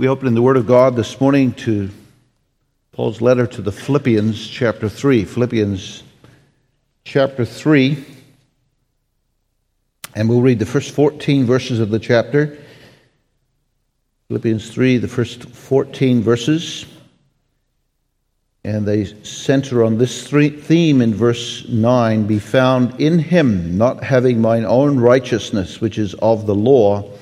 We open in the Word of God this morning to Paul's letter to the Philippians, chapter 3. Philippians, chapter 3. And we'll read the first 14 verses of the chapter. Philippians 3, the first 14 verses. And they center on this theme in verse 9 be found in him, not having mine own righteousness, which is of the law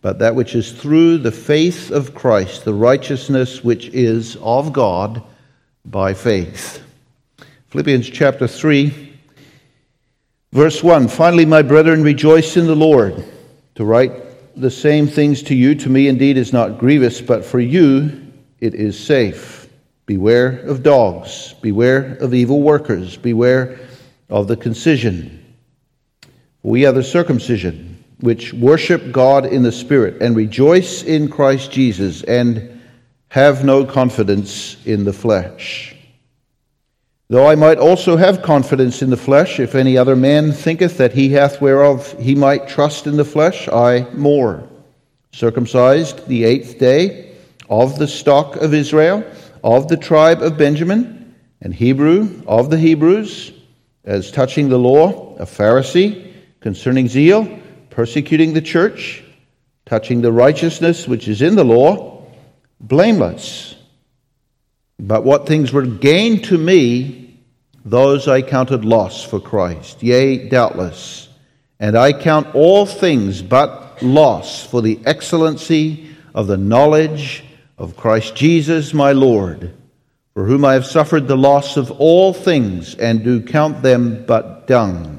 but that which is through the faith of Christ, the righteousness which is of God by faith. Philippians chapter 3, verse 1 Finally, my brethren, rejoice in the Lord. To write the same things to you, to me indeed is not grievous, but for you it is safe. Beware of dogs, beware of evil workers, beware of the concision. We are the circumcision which worship God in the Spirit and rejoice in Christ Jesus and have no confidence in the flesh. Though I might also have confidence in the flesh, if any other man thinketh that he hath whereof he might trust in the flesh, I more. Circumcised the eighth day, of the stock of Israel, of the tribe of Benjamin, and Hebrew of the Hebrews, as touching the law, a Pharisee, concerning zeal, persecuting the church, touching the righteousness which is in the law, blameless. But what things were gained to me, those I counted loss for Christ. Yea, doubtless. And I count all things but loss for the excellency of the knowledge of Christ Jesus my Lord, for whom I have suffered the loss of all things, and do count them but dung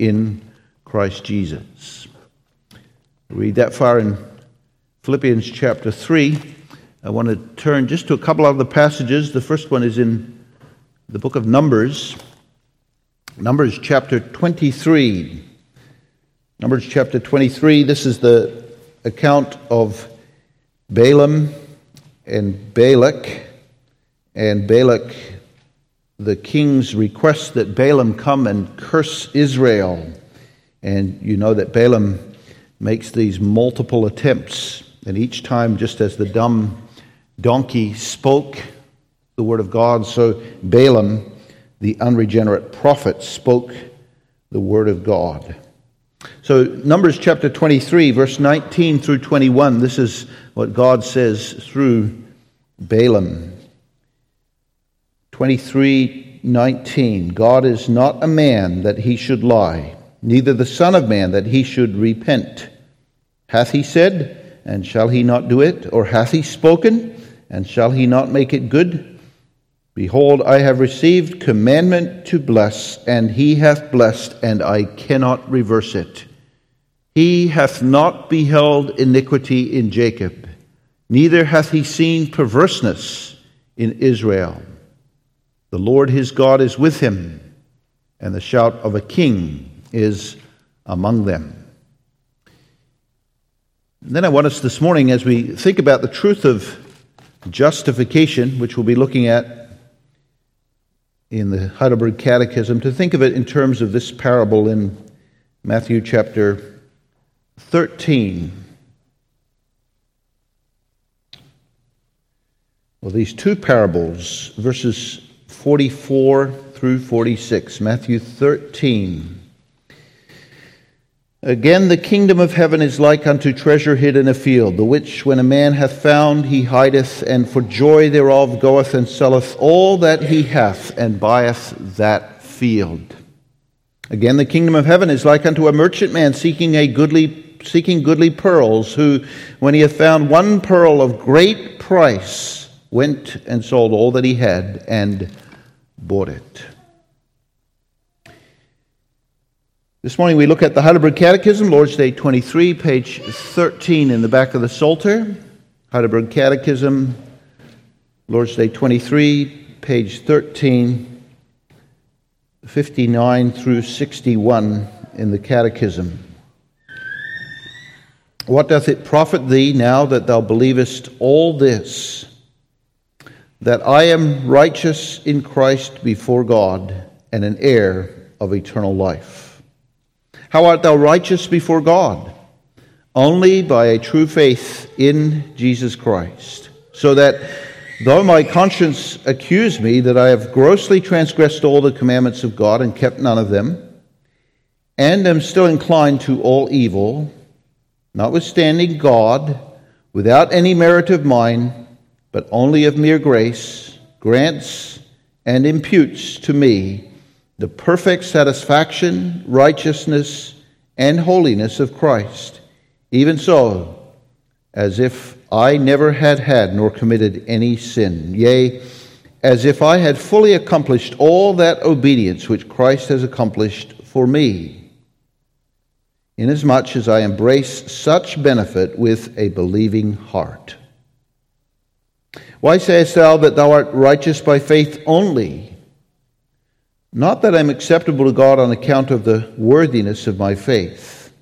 in Christ Jesus. Read that far in Philippians chapter 3. I want to turn just to a couple of the passages. The first one is in the book of Numbers, Numbers chapter 23. Numbers chapter 23, this is the account of Balaam and Balak. And Balak the king's request that Balaam come and curse Israel. And you know that Balaam makes these multiple attempts, and each time, just as the dumb donkey spoke the word of God, so Balaam, the unregenerate prophet, spoke the word of God. So, Numbers chapter 23, verse 19 through 21, this is what God says through Balaam. 23:19 God is not a man that he should lie neither the son of man that he should repent. Hath he said and shall he not do it? Or hath he spoken and shall he not make it good? Behold i have received commandment to bless and he hath blessed and i cannot reverse it. He hath not beheld iniquity in jacob neither hath he seen perverseness in israel the Lord his God is with him, and the shout of a king is among them. And then I want us this morning, as we think about the truth of justification, which we'll be looking at in the Heidelberg Catechism, to think of it in terms of this parable in Matthew chapter 13. Well, these two parables, verses 44 through 46, Matthew 13. Again, the kingdom of heaven is like unto treasure hid in a field, the which when a man hath found, he hideth, and for joy thereof goeth and selleth all that he hath, and buyeth that field. Again, the kingdom of heaven is like unto a merchant man seeking a goodly seeking goodly pearls, who, when he hath found one pearl of great price, went and sold all that he had and bought it. This morning we look at the Heidelberg Catechism, Lord's Day 23, page 13 in the back of the Psalter. Heidelberg Catechism, Lord's Day 23, page 13, 59 through 61 in the Catechism. What doth it profit thee now that thou believest all this? That I am righteous in Christ before God and an heir of eternal life. How art thou righteous before God? Only by a true faith in Jesus Christ, so that though my conscience accuse me that I have grossly transgressed all the commandments of God and kept none of them, and am still inclined to all evil, notwithstanding God, without any merit of mine, but only of mere grace, grants and imputes to me the perfect satisfaction, righteousness, and holiness of Christ, even so, as if I never had had nor committed any sin, yea, as if I had fully accomplished all that obedience which Christ has accomplished for me, inasmuch as I embrace such benefit with a believing heart. Why sayest thou that thou art righteous by faith only? Not that I'm acceptable to God on account of the worthiness of my faith,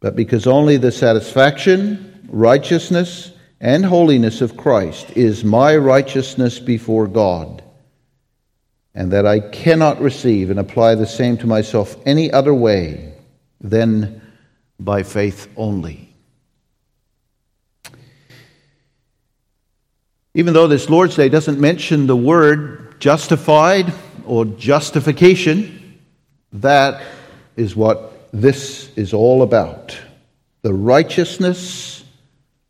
but because only the satisfaction, righteousness, and holiness of Christ is my righteousness before God, and that I cannot receive and apply the same to myself any other way than by faith only. Even though this Lord's Day doesn't mention the word justified, or justification, that is what this is all about. The righteousness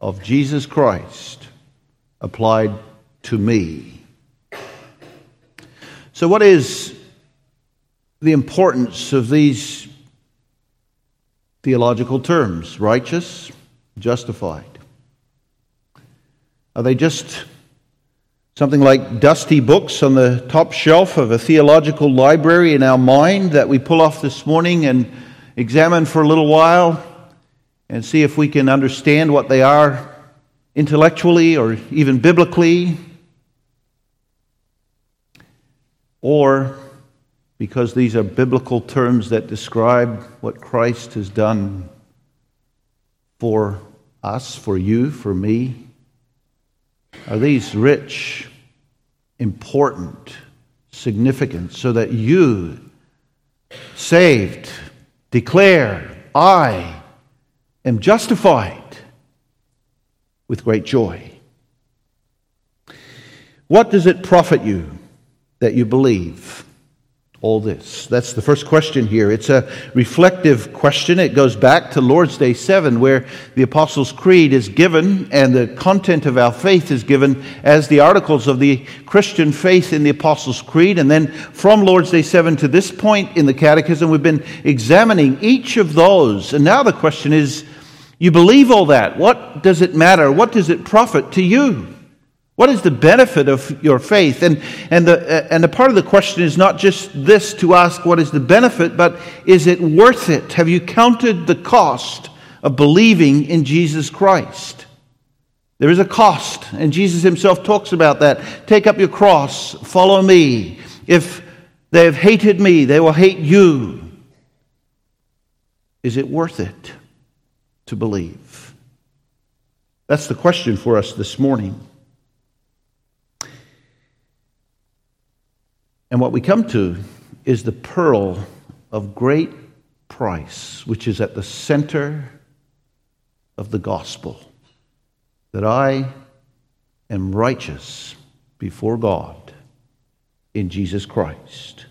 of Jesus Christ applied to me. So, what is the importance of these theological terms? Righteous, justified. Are they just Something like dusty books on the top shelf of a theological library in our mind that we pull off this morning and examine for a little while and see if we can understand what they are intellectually or even biblically. Or because these are biblical terms that describe what Christ has done for us, for you, for me. Are these rich, important, significant, so that you, saved, declare, I am justified with great joy? What does it profit you that you believe? All this? That's the first question here. It's a reflective question. It goes back to Lord's Day 7, where the Apostles' Creed is given and the content of our faith is given as the articles of the Christian faith in the Apostles' Creed. And then from Lord's Day 7 to this point in the Catechism, we've been examining each of those. And now the question is you believe all that. What does it matter? What does it profit to you? What is the benefit of your faith? And, and, the, and the part of the question is not just this to ask what is the benefit, but is it worth it? Have you counted the cost of believing in Jesus Christ? There is a cost, and Jesus himself talks about that. Take up your cross, follow me. If they have hated me, they will hate you. Is it worth it to believe? That's the question for us this morning. And what we come to is the pearl of great price, which is at the center of the gospel that I am righteous before God in Jesus Christ.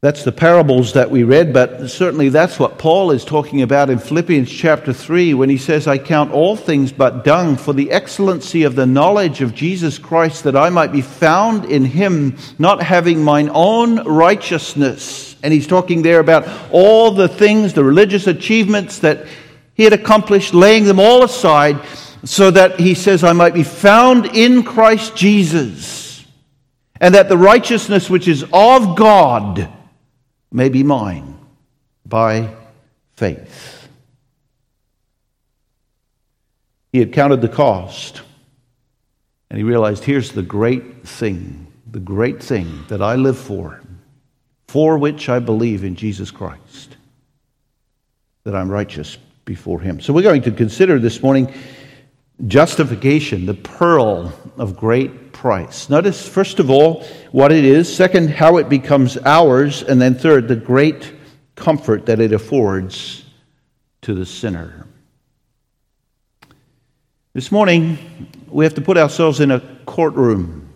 That's the parables that we read, but certainly that's what Paul is talking about in Philippians chapter 3 when he says, I count all things but dung for the excellency of the knowledge of Jesus Christ, that I might be found in him, not having mine own righteousness. And he's talking there about all the things, the religious achievements that he had accomplished, laying them all aside, so that he says, I might be found in Christ Jesus, and that the righteousness which is of God may be mine by faith. He had counted the cost, and he realized here's the great thing, the great thing that I live for, for which I believe in Jesus Christ, that I'm righteous before him. So we're going to consider this morning justification, the pearl of great price. Notice, first of all, what it is, second, how it becomes ours, and then third, the great comfort that it affords to the sinner. This morning, we have to put ourselves in a courtroom,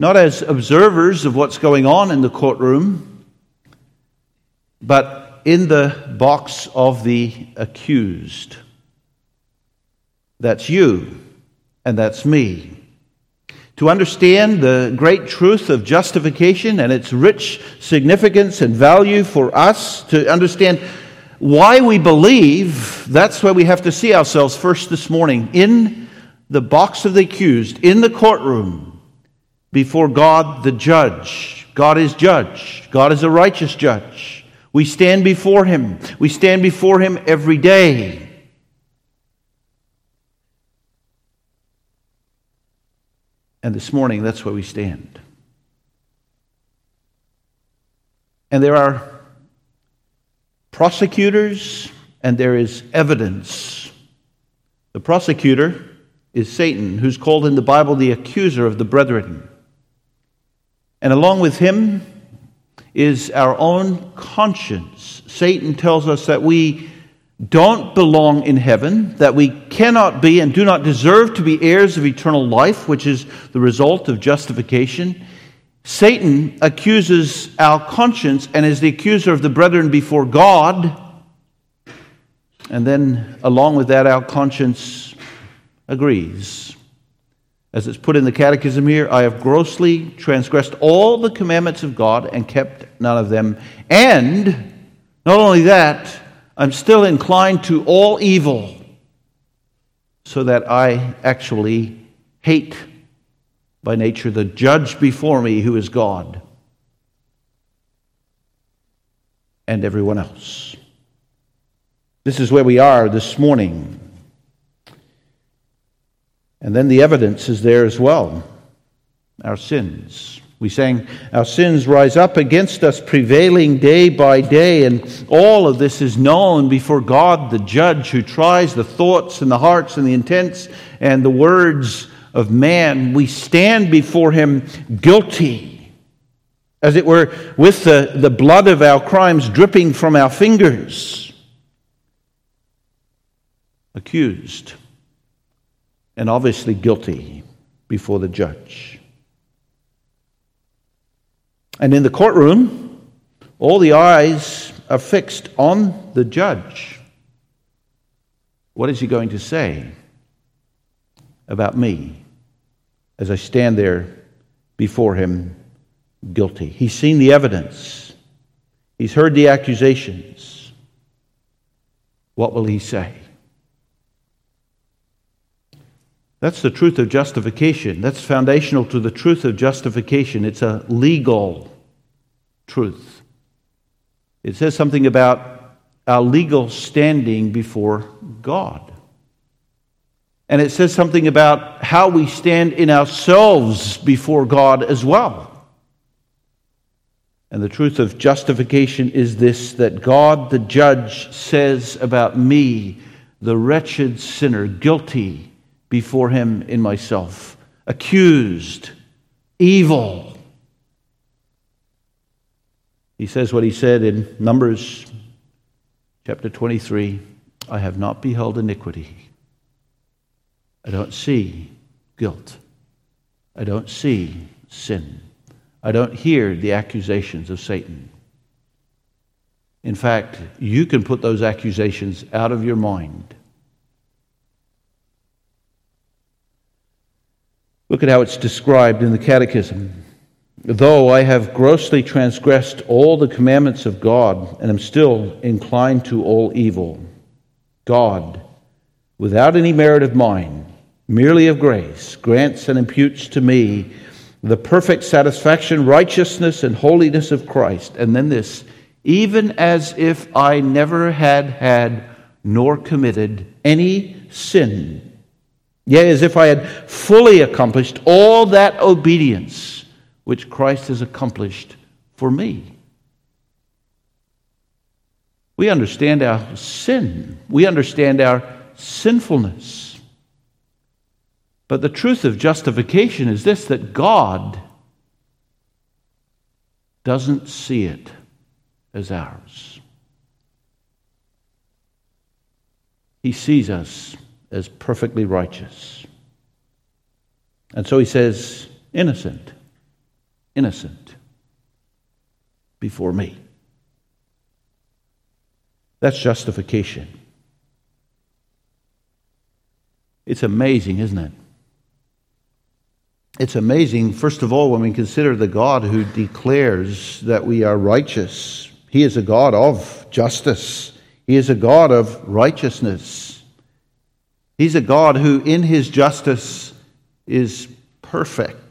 not as observers of what's going on in the courtroom, but in the box of the accused. That's you, and that's me. To understand the great truth of justification and its rich significance and value for us, to understand why we believe, that's where we have to see ourselves first this morning in the box of the accused, in the courtroom, before God the judge. God is judge, God is a righteous judge. We stand before Him, we stand before Him every day. And this morning, that's where we stand. And there are prosecutors and there is evidence. The prosecutor is Satan, who's called in the Bible the accuser of the brethren. And along with him is our own conscience. Satan tells us that we don't belong in heaven, that we cannot be and do not deserve to be heirs of eternal life, which is the result of justification. Satan accuses our conscience and is the accuser of the brethren before God. And then, along with that, our conscience agrees. As it's put in the catechism here, I have grossly transgressed all the commandments of God and kept none of them. And not only that, I'm still inclined to all evil, so that I actually hate by nature the judge before me who is God and everyone else. This is where we are this morning. And then the evidence is there as well our sins. We sang, Our sins rise up against us, prevailing day by day. And all of this is known before God, the judge, who tries the thoughts and the hearts and the intents and the words of man. We stand before him guilty, as it were, with the, the blood of our crimes dripping from our fingers, accused, and obviously guilty before the judge. And in the courtroom, all the eyes are fixed on the judge. What is he going to say about me as I stand there before him guilty? He's seen the evidence, he's heard the accusations. What will he say? That's the truth of justification. That's foundational to the truth of justification. It's a legal truth. It says something about our legal standing before God. And it says something about how we stand in ourselves before God as well. And the truth of justification is this that God, the judge, says about me, the wretched sinner, guilty before him in myself, accused, evil. He says what he said in Numbers chapter 23 I have not beheld iniquity. I don't see guilt. I don't see sin. I don't hear the accusations of Satan. In fact, you can put those accusations out of your mind. Look at how it's described in the Catechism. Though I have grossly transgressed all the commandments of God and am still inclined to all evil, God, without any merit of mine, merely of grace, grants and imputes to me the perfect satisfaction, righteousness, and holiness of Christ. And then this, even as if I never had had nor committed any sin. Yea, as if I had fully accomplished all that obedience which Christ has accomplished for me. We understand our sin, we understand our sinfulness. But the truth of justification is this that God doesn't see it as ours. He sees us as perfectly righteous. And so he says, innocent, innocent before me. That's justification. It's amazing, isn't it? It's amazing, first of all, when we consider the God who declares that we are righteous. He is a God of justice, He is a God of righteousness. He's a God who, in His justice, is perfect.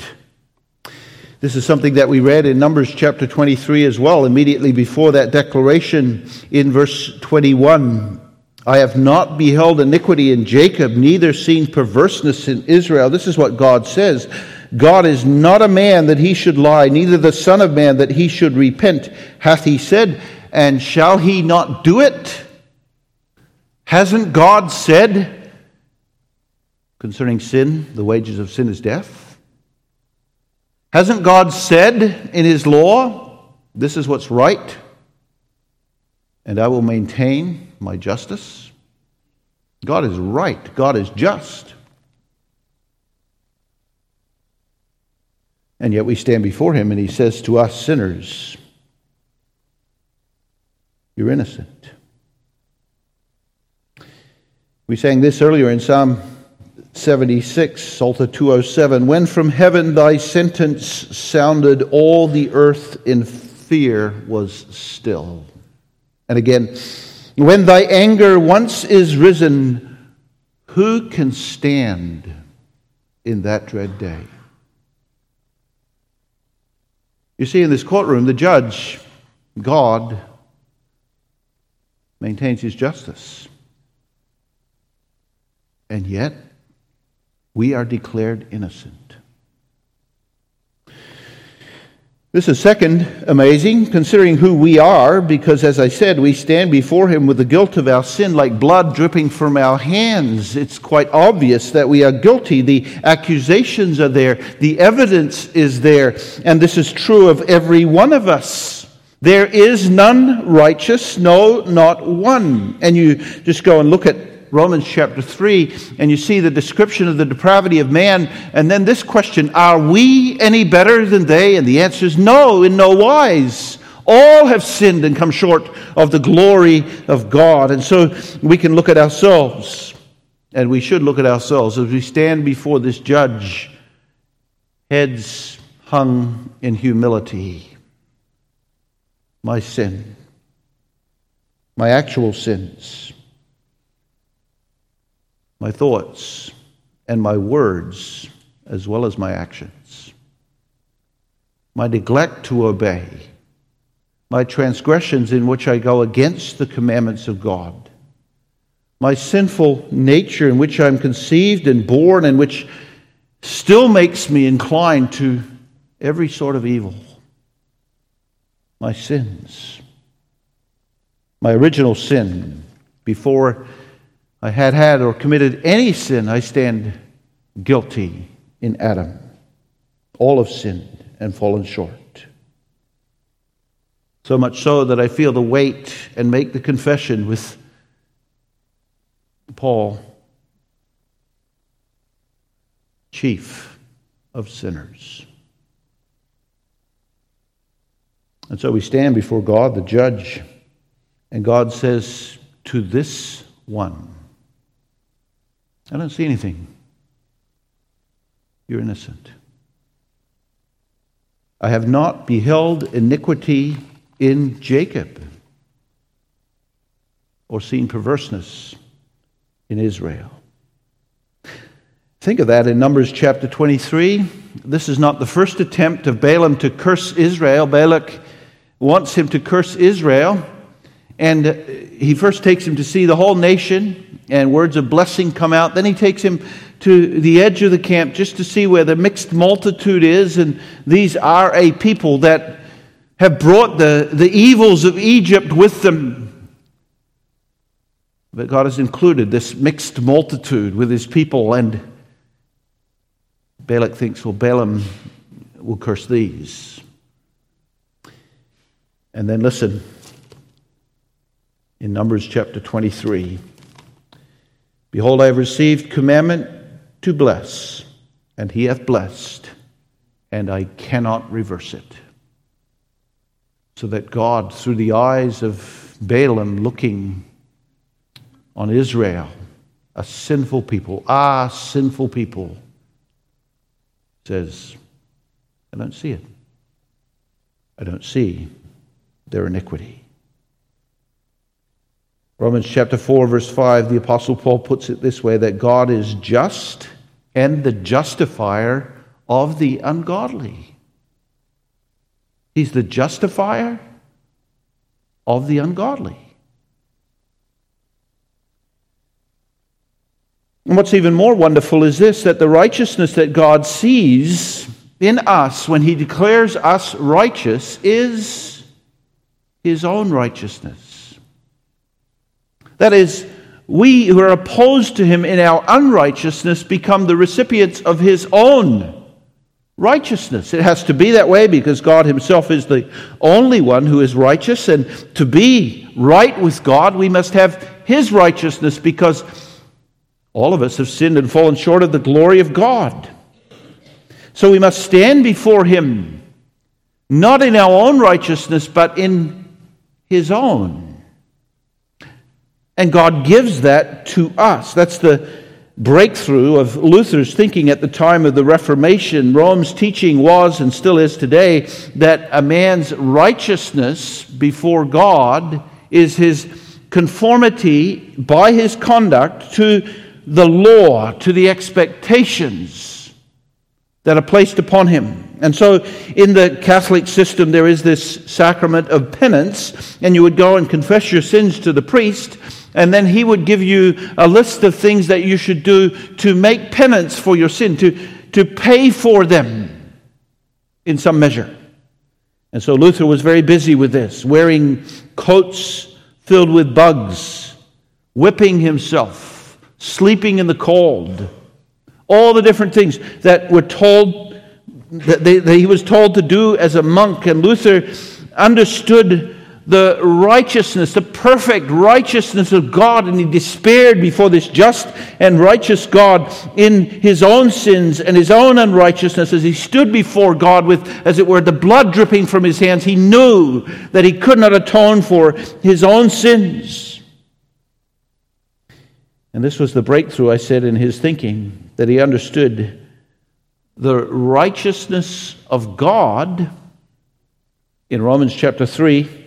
This is something that we read in Numbers chapter 23 as well, immediately before that declaration in verse 21. I have not beheld iniquity in Jacob, neither seen perverseness in Israel. This is what God says. God is not a man that he should lie, neither the Son of Man that he should repent. Hath he said, and shall he not do it? Hasn't God said concerning sin, the wages of sin is death? Hasn't God said in his law, this is what's right, and I will maintain my justice. God is right, God is just. And yet we stand before him and he says to us sinners, You're innocent. We sang this earlier in Psalm 76, Psalter 207. When from heaven thy sentence sounded, all the earth in fear was still. And again, when thy anger once is risen, who can stand in that dread day? You see, in this courtroom, the judge, God, maintains his justice. And yet, we are declared innocent. This is second amazing, considering who we are, because as I said, we stand before Him with the guilt of our sin like blood dripping from our hands. It's quite obvious that we are guilty. The accusations are there, the evidence is there, and this is true of every one of us. There is none righteous, no, not one. And you just go and look at Romans chapter 3, and you see the description of the depravity of man. And then this question Are we any better than they? And the answer is no, in no wise. All have sinned and come short of the glory of God. And so we can look at ourselves, and we should look at ourselves as we stand before this judge, heads hung in humility. My sin, my actual sins my thoughts, and my words, as well as my actions. My neglect to obey, my transgressions in which I go against the commandments of God, my sinful nature in which I'm conceived and born, and which still makes me inclined to every sort of evil, my sins, my original sin before I had had or committed any sin, I stand guilty in Adam. All have sinned and fallen short. So much so that I feel the weight and make the confession with Paul, chief of sinners. And so we stand before God, the judge And God says to this one, I don't see anything. You're innocent. I have not beheld iniquity in Jacob or seen perverseness in Israel. Think of that in Numbers chapter 23. This is not the first attempt of Balaam to curse Israel. Balak wants him to curse Israel. And he first takes him to see the whole nation, and words of blessing come out. Then he takes him to the edge of the camp just to see where the mixed multitude is. And these are a people that have brought the, the evils of Egypt with them. But God has included this mixed multitude with his people, and Balak thinks, well, Balaam will curse these. And then listen in Numbers chapter 23 Behold, I have received commandment to bless, and he hath blessed, and I cannot reverse it. So that God, through the eyes of Balaam looking on Israel, a sinful people, ah, sinful people, says, I don't see it. I don't see their iniquity. Romans chapter 4, verse 5, the Apostle Paul puts it this way that God is just and the justifier of the ungodly. He's the justifier of the ungodly. And what's even more wonderful is this that the righteousness that God sees in us when He declares us righteous is His own righteousness. That is, we who are opposed to Him in our unrighteousness become the recipients of His own righteousness. It has to be that way because God Himself is the only one who is righteous, and to be right with God, we must have His righteousness because all of us have sinned and fallen short of the glory of God. So we must stand before Him, not in our own righteousness, but in His own. And God gives that to us. That's the breakthrough of Luther's thinking at the time of the Reformation. Rome's teaching was and still is today that a man's righteousness before God is his conformity by his conduct to the law, to the expectations that are placed upon him. And so in the Catholic system, there is this sacrament of penance, and you would go and confess your sins to the priest, and then he would give you a list of things that you should do to make penance for your sin, to, to pay for them in some measure. And so Luther was very busy with this, wearing coats filled with bugs, whipping himself sleeping in the cold, all the different things that were told that, they, that he was told to do as a monk. And Luther understood the righteousness, the perfect righteousness of God, and he despaired before this just and righteous God in his own sins and his own unrighteousness as he stood before God with, as it were, the blood dripping from his hands. He knew that he could not atone for his own sins. And this was the breakthrough, I said, in his thinking, that he understood the righteousness of God in Romans chapter 3,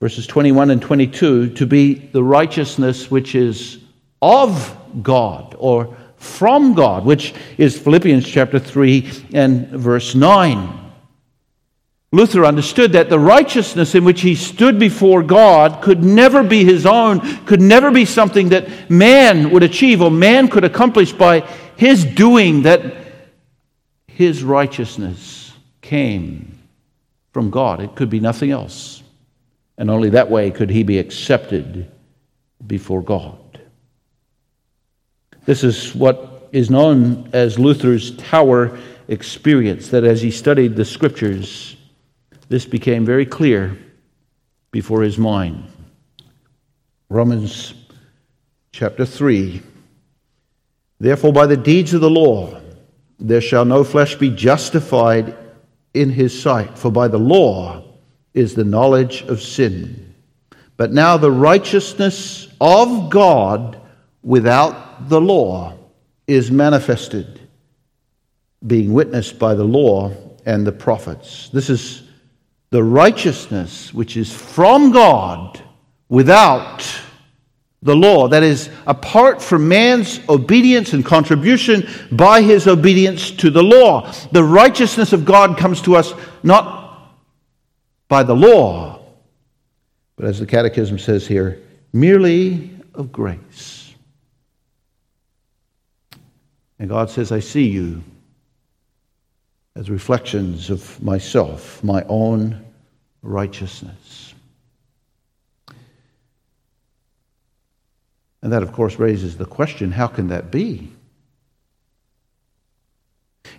verses 21 and 22, to be the righteousness which is of God or from God, which is Philippians chapter 3 and verse 9. Luther understood that the righteousness in which he stood before God could never be his own, could never be something that man would achieve or man could accomplish by his doing, that his righteousness came from God. It could be nothing else. And only that way could he be accepted before God. This is what is known as Luther's tower experience, that as he studied the scriptures, this became very clear before his mind. Romans chapter 3. Therefore, by the deeds of the law, there shall no flesh be justified in his sight, for by the law is the knowledge of sin. But now the righteousness of God without the law is manifested, being witnessed by the law and the prophets. This is the righteousness which is from God without the law, that is, apart from man's obedience and contribution by his obedience to the law. The righteousness of God comes to us not by the law, but as the Catechism says here, merely of grace. And God says, I see you as reflections of myself, my own righteousness. And that, of course, raises the question how can that be?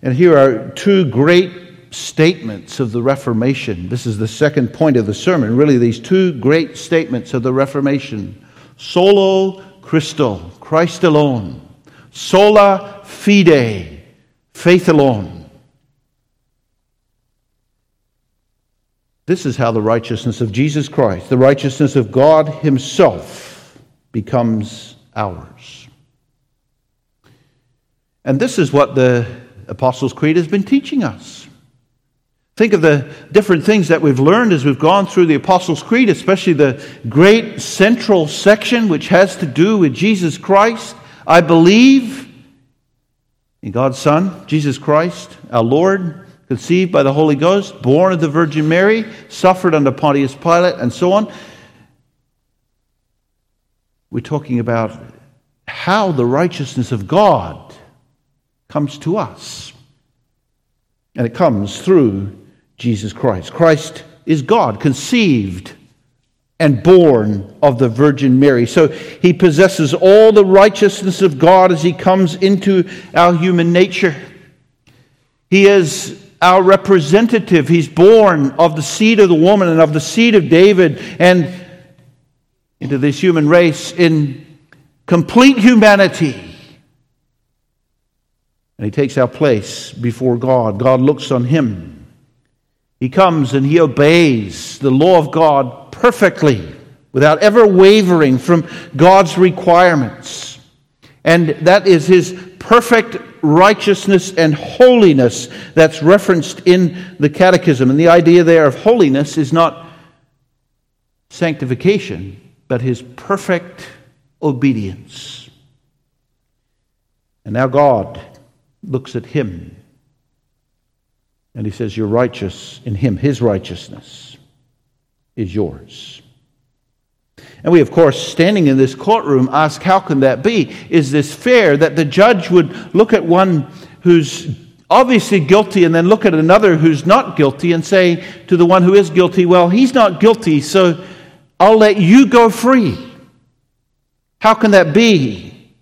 And here are two great statements of the Reformation. This is the second point of the sermon. Really, these two great statements of the Reformation solo Christo, Christ alone, sola fide, faith alone. This is how the righteousness of Jesus Christ, the righteousness of God Himself, becomes ours. And this is what the Apostles' Creed has been teaching us. Think of the different things that we've learned as we've gone through the Apostles' Creed, especially the great central section which has to do with Jesus Christ. I believe in God's Son, Jesus Christ, our Lord, conceived by the Holy Ghost, born of the Virgin Mary, suffered under Pontius Pilate, and so on. We're talking about how the righteousness of God comes to us. And it comes through Jesus Christ. Christ is God, conceived and born of the Virgin Mary. So he possesses all the righteousness of God as he comes into our human nature. He is our representative. He's born of the seed of the woman and of the seed of David and into this human race in complete humanity. And he takes our place before God. God looks on him he comes and he obeys the law of God perfectly without ever wavering from God's requirements. And that is his perfect righteousness and holiness that's referenced in the Catechism. And the idea there of holiness is not sanctification, but his perfect obedience. And now God looks at him and he says, You're righteous in him. His righteousness is yours. And we, of course, standing in this courtroom, ask, How can that be? Is this fair that the judge would look at one who's obviously guilty and then look at another who's not guilty and say to the one who is guilty, Well, he's not guilty, so I'll let you go free? How can that be?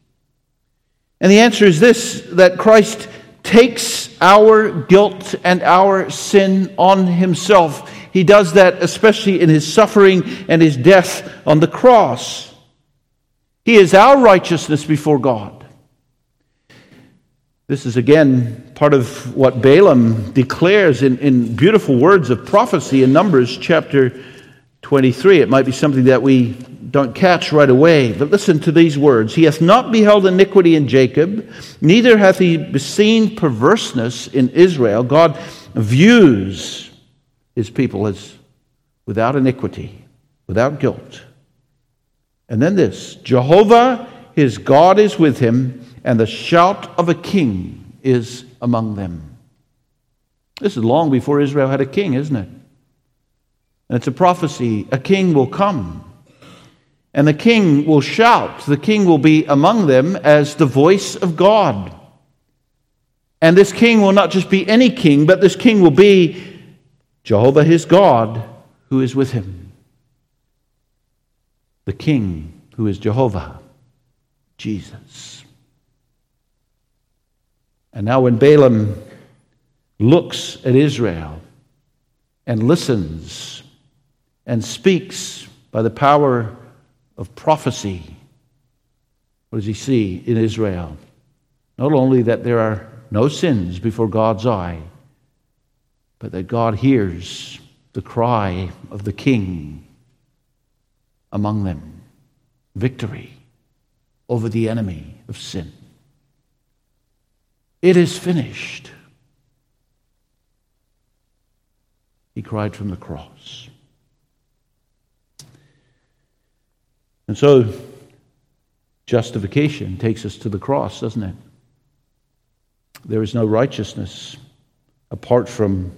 And the answer is this that Christ takes our guilt and our sin on himself. He does that especially in his suffering and his death on the cross. He is our righteousness before God. This is again part of what Balaam declares in, in beautiful words of prophecy in Numbers chapter 23. It might be something that we don't catch right away, but listen to these words He hath not beheld iniquity in Jacob, neither hath he seen perverseness in Israel. God views his people as without iniquity, without guilt. And then this Jehovah, his God, is with him, and the shout of a king is among them. This is long before Israel had a king, isn't it? And it's a prophecy. A king will come. And the king will shout. The king will be among them as the voice of God. And this king will not just be any king, but this king will be Jehovah his God who is with him. The king who is Jehovah, Jesus. And now, when Balaam looks at Israel and listens and speaks by the power of prophecy. What does he see in Israel? Not only that there are no sins before God's eye, but that God hears the cry of the king among them. Victory over the enemy of sin. It is finished. He cried from the cross. And so, justification takes us to the cross, doesn't it? There is no righteousness apart from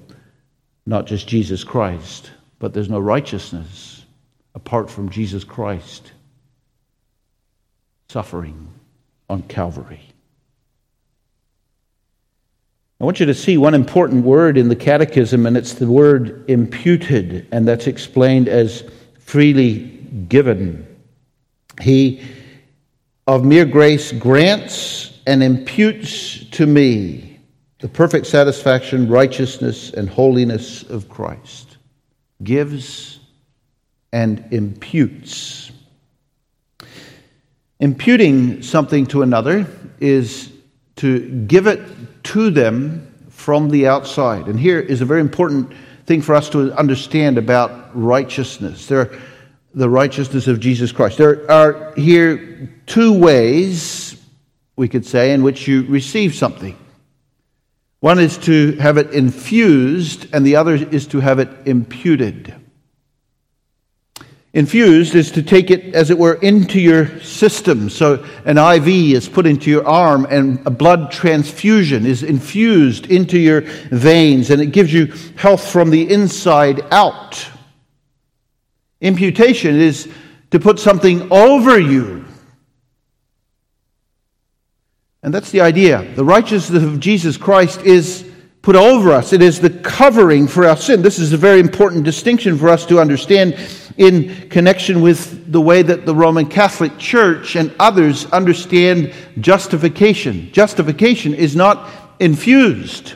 not just Jesus Christ, but there's no righteousness apart from Jesus Christ suffering on Calvary. I want you to see one important word in the Catechism, and it's the word imputed, and that's explained as freely given. He, of mere grace, grants and imputes to me the perfect satisfaction, righteousness, and holiness of Christ. Gives and imputes. Imputing something to another is to give it to them from the outside. And here is a very important thing for us to understand about righteousness. There are the righteousness of Jesus Christ. There are here two ways, we could say, in which you receive something. One is to have it infused, and the other is to have it imputed. Infused is to take it, as it were, into your system. So an IV is put into your arm, and a blood transfusion is infused into your veins, and it gives you health from the inside out. Imputation is to put something over you. And that's the idea. The righteousness of Jesus Christ is put over us, it is the covering for our sin. This is a very important distinction for us to understand in connection with the way that the Roman Catholic Church and others understand justification. Justification is not infused.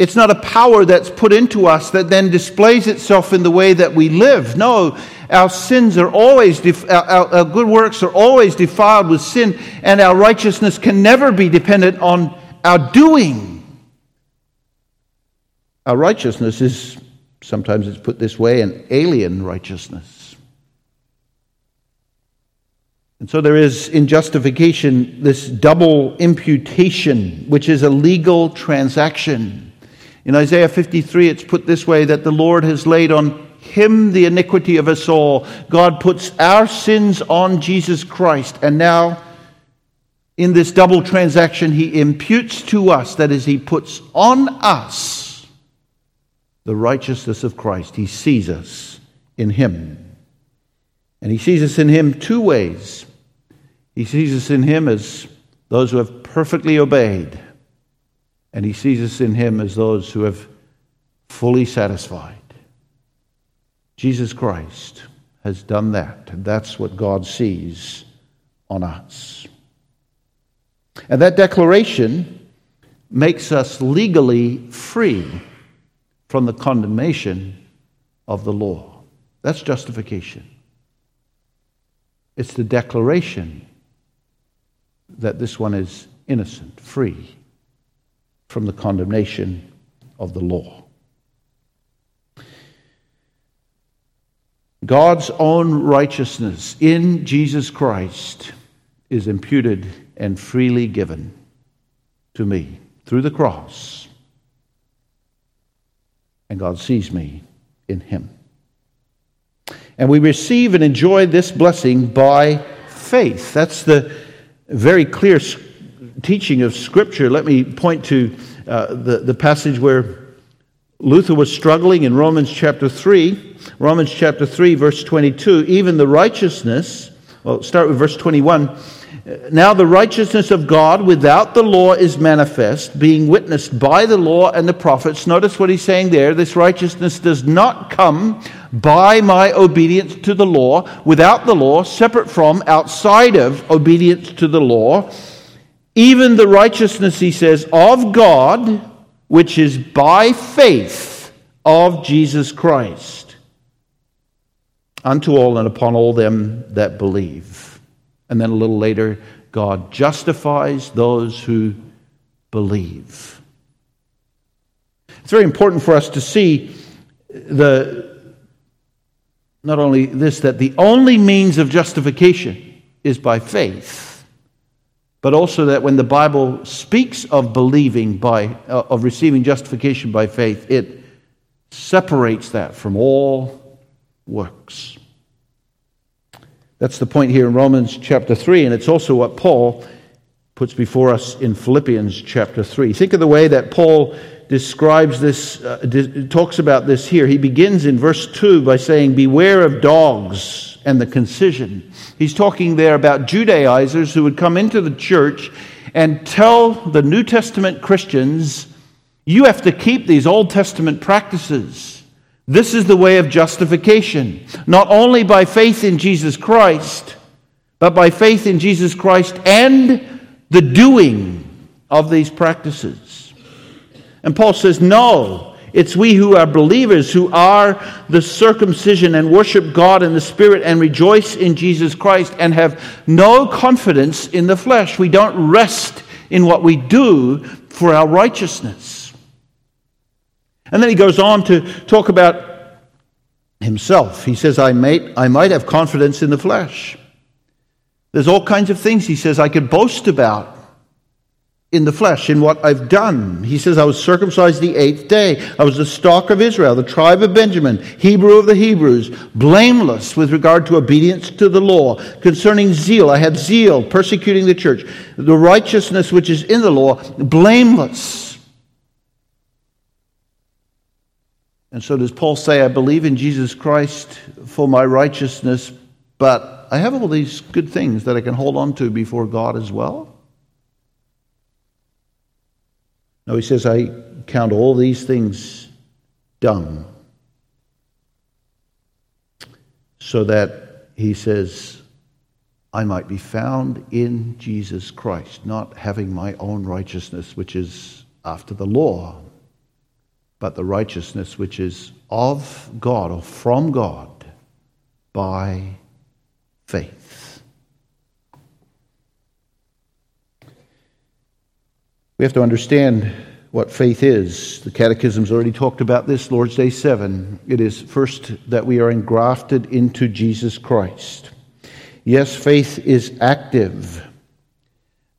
It's not a power that's put into us that then displays itself in the way that we live. No, our sins are always, def- our, our, good works are always defiled with sin, and our righteousness can never be dependent on our doing. Our righteousness is sometimes it's put this way, an alien righteousness. And so there is in justification this double imputation, which is a legal transaction. In Isaiah 53, it's put this way that the Lord has laid on him the iniquity of us all. God puts our sins on Jesus Christ, and now in this double transaction, he imputes to us, that is, he puts on us the righteousness of Christ. He sees us in Him. And He sees us in Him two ways. He sees us in Him as those who have perfectly obeyed, and He sees us in Him as those who have fully satisfied. Jesus Christ has done that, and that's what God sees on us. And that declaration makes us legally free from the condemnation of the law. That's justification. It's the declaration that this one is innocent, free from the condemnation of the law. God's own righteousness in Jesus Christ is imputed and freely given to me through the cross and God sees me in him. And we receive and enjoy this blessing by faith. That's the very clear teaching of Scripture. Let me point to uh, the, the passage where Luther was struggling in Romans chapter 3. Romans chapter 3, verse 22. Even the righteousness, well, start with verse 21 now the righteousness of God without the law is manifest, being witnessed by the law and the prophets. Notice what he's saying there. This righteousness does not come by my obedience to the law, without the law, separate from, outside of obedience to the law. Even the righteousness, he says, of God, which is by faith of Jesus Christ, unto all and upon all them that believe. And then a little later, God justifies those who believe. It's very important for us to see the, not only this, that the only means of justification is by faith, but also that when the Bible speaks of believing by, uh, of receiving justification by faith, it separates that from all works. That's the point here in Romans chapter 3, and it's also what Paul puts before us in Philippians chapter 3. Think of the way that Paul describes this, uh, talks about this here. He begins in verse 2 by saying, Beware of dogs and the concision. He's talking there about Judaizers who would come into the church and tell the New Testament Christians, You have to keep these Old Testament practices. This is the way of justification, not only by faith in Jesus Christ, but by faith in Jesus Christ and the doing of these practices. And Paul says, No, it's we who are believers who are the circumcision and worship God in the Spirit and rejoice in Jesus Christ and have no confidence in the flesh. We don't rest in what we do for our righteousness. And then he goes on to talk about himself. He says, I might, I might have confidence in the flesh. There's all kinds of things he says I could boast about in the flesh, in what I've done. He says, I was circumcised the eighth day. I was the stock of Israel, the tribe of Benjamin, Hebrew of the Hebrews, blameless with regard to obedience to the law. Concerning zeal, I had zeal, persecuting the church. The righteousness which is in the law, blameless. And so does Paul say, I believe in Jesus Christ for my righteousness, but I have all these good things that I can hold on to before God as well? No, he says, I count all these things dung. So that, he says, I might be found in Jesus Christ, not having my own righteousness, which is after the law, but the righteousness which is of God or from God by faith. We have to understand what faith is. The Catechism's already talked about this, Lord's Day 7. It is first that we are engrafted into Jesus Christ. Yes, faith is active,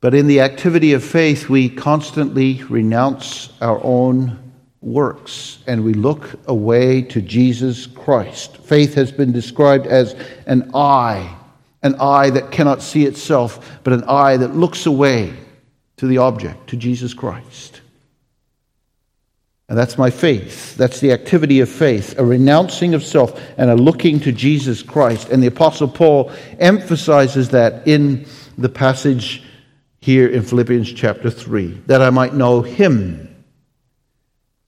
but in the activity of faith, we constantly renounce our own works and we look away to Jesus Christ. Faith has been described as an eye, an eye that cannot see itself, but an eye that looks away to the object, to Jesus Christ. And that's my faith. That's the activity of faith, a renouncing of self and a looking to Jesus Christ. And the Apostle Paul emphasizes that in the passage here in Philippians chapter 3, that I might know him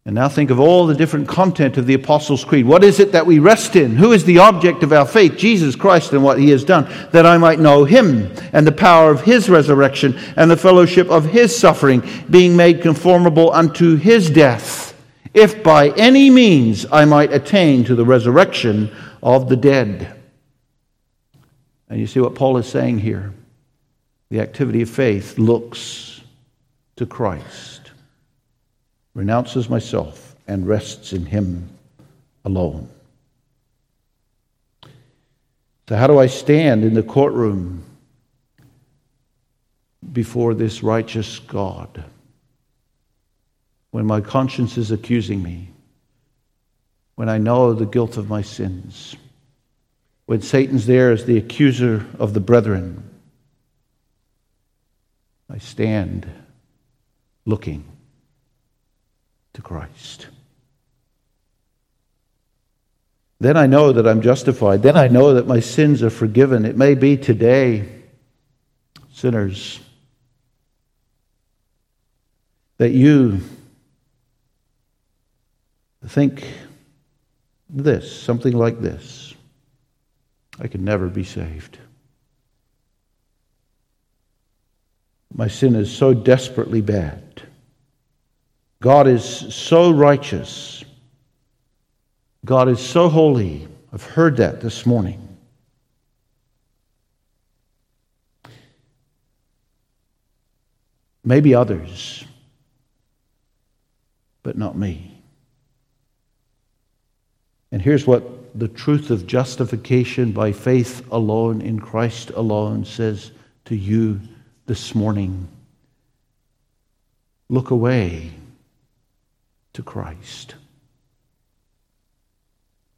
and now think of all the different content of the Apostles' Creed. What is it that we rest in? Who is the object of our faith? Jesus Christ and what he has done, that I might know him and the power of his resurrection and the fellowship of his suffering, being made conformable unto his death, if by any means I might attain to the resurrection of the dead. And you see what Paul is saying here? The activity of faith looks to Christ renounces myself, and rests in Him alone. So, how do I stand in the courtroom before this righteous God when my conscience is accusing me, when I know the guilt of my sins, when Satan's there as the accuser of the brethren? I stand looking to Christ. Then I know that I'm justified. Then I know that my sins are forgiven. It may be today, sinners, that you think this, something like this I can never be saved. My sin is so desperately bad. God is so righteous. God is so holy. I've heard that this morning. Maybe others, but not me. And here's what the truth of justification by faith alone in Christ alone says to you this morning. Look away to Christ.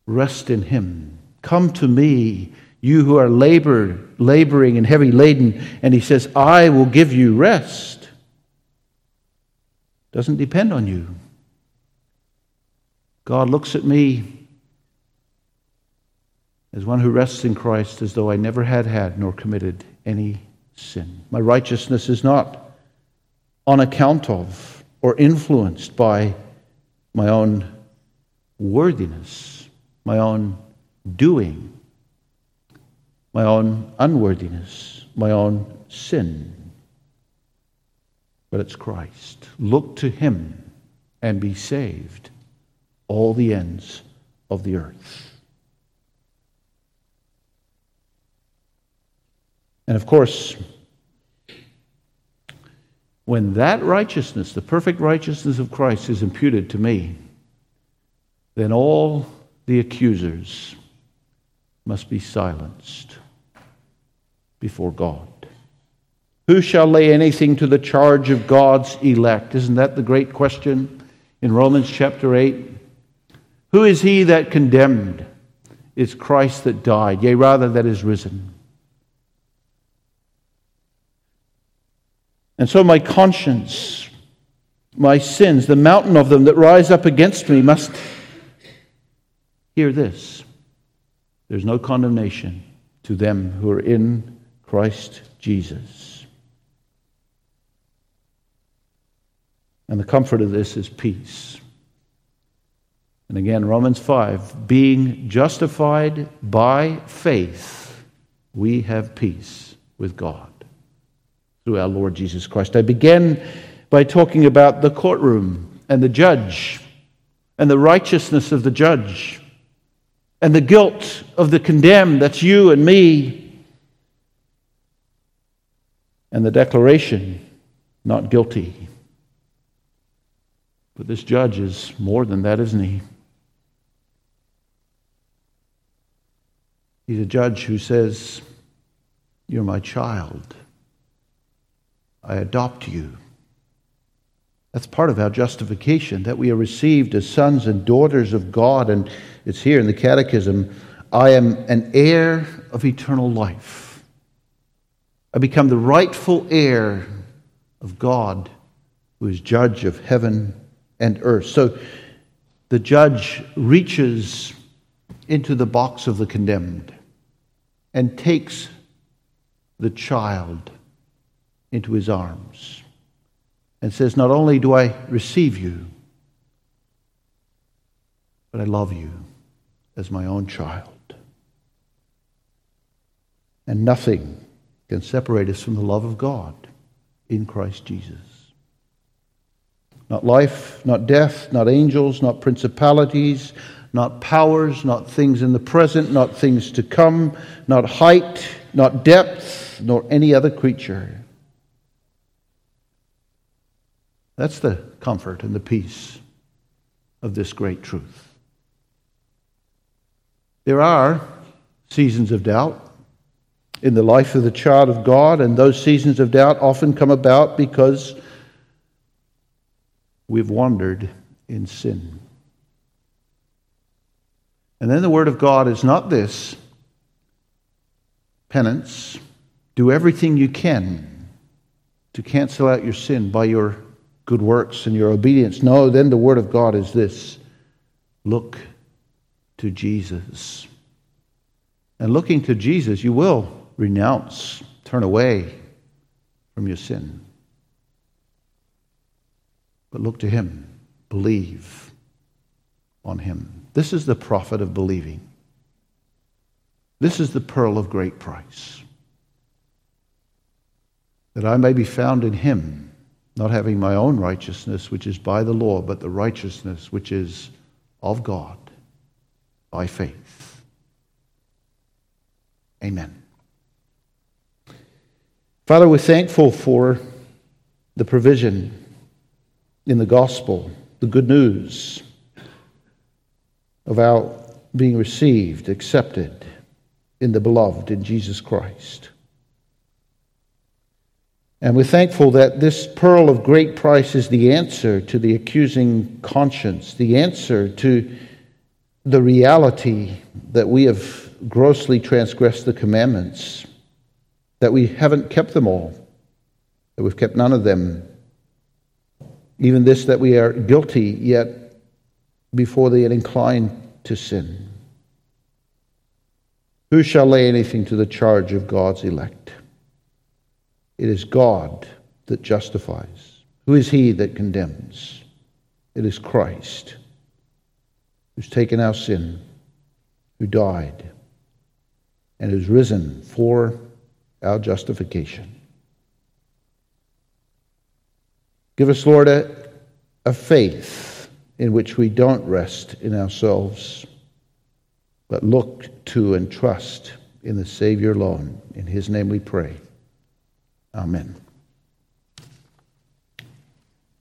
Rest in Him. Come to me, you who are labored, laboring and heavy laden. And He says, I will give you rest. Doesn't depend on you. God looks at me as one who rests in Christ as though I never had had nor committed any sin. My righteousness is not on account of or influenced by my own worthiness, my own doing, my own unworthiness, my own sin. But it's Christ. Look to Him and be saved, all the ends of the earth. And of course, when that righteousness, the perfect righteousness of Christ, is imputed to me, then all the accusers must be silenced before God. Who shall lay anything to the charge of God's elect? Isn't that the great question in Romans chapter 8? Who is he that condemned? It's Christ that died, yea, rather, that is risen. And so my conscience, my sins, the mountain of them that rise up against me, must hear this. There's no condemnation to them who are in Christ Jesus. And the comfort of this is peace. And again, Romans 5 being justified by faith, we have peace with God through our Lord Jesus Christ. I began by talking about the courtroom and the judge and the righteousness of the judge and the guilt of the condemned. That's you and me. And the declaration, not guilty. But this judge is more than that, isn't he? He's a judge who says, You're my child. I adopt you. That's part of our justification, that we are received as sons and daughters of God. And it's here in the Catechism I am an heir of eternal life. I become the rightful heir of God, who is judge of heaven and earth. So the judge reaches into the box of the condemned and takes the child into his arms and says, Not only do I receive you, but I love you as my own child. And nothing can separate us from the love of God in Christ Jesus. Not life, not death, not angels, not principalities, not powers, not things in the present, not things to come, not height, not depth, nor any other creature That's the comfort and the peace of this great truth. There are seasons of doubt in the life of the child of God, and those seasons of doubt often come about because we've wandered in sin. And then the Word of God is not this penance, do everything you can to cancel out your sin by your good works and your obedience. No, then the Word of God is this look to Jesus. And looking to Jesus, you will renounce, turn away from your sin. But look to Him, believe on Him. This is the profit of believing. This is the pearl of great price. That I may be found in Him not having my own righteousness, which is by the law, but the righteousness which is of God by faith. Amen. Father, we're thankful for the provision in the gospel, the good news of our being received, accepted in the beloved, in Jesus Christ. And we're thankful that this pearl of great price is the answer to the accusing conscience, the answer to the reality that we have grossly transgressed the commandments, that we haven't kept them all, that we've kept none of them. Even this, that we are guilty, yet before they had inclined to sin. Who shall lay anything to the charge of God's elect? It is God that justifies. Who is he that condemns? It is Christ who's taken our sin, who died, and who's risen for our justification. Give us, Lord, a, a faith in which we don't rest in ourselves, but look to and trust in the Savior alone. In his name we pray. Amen.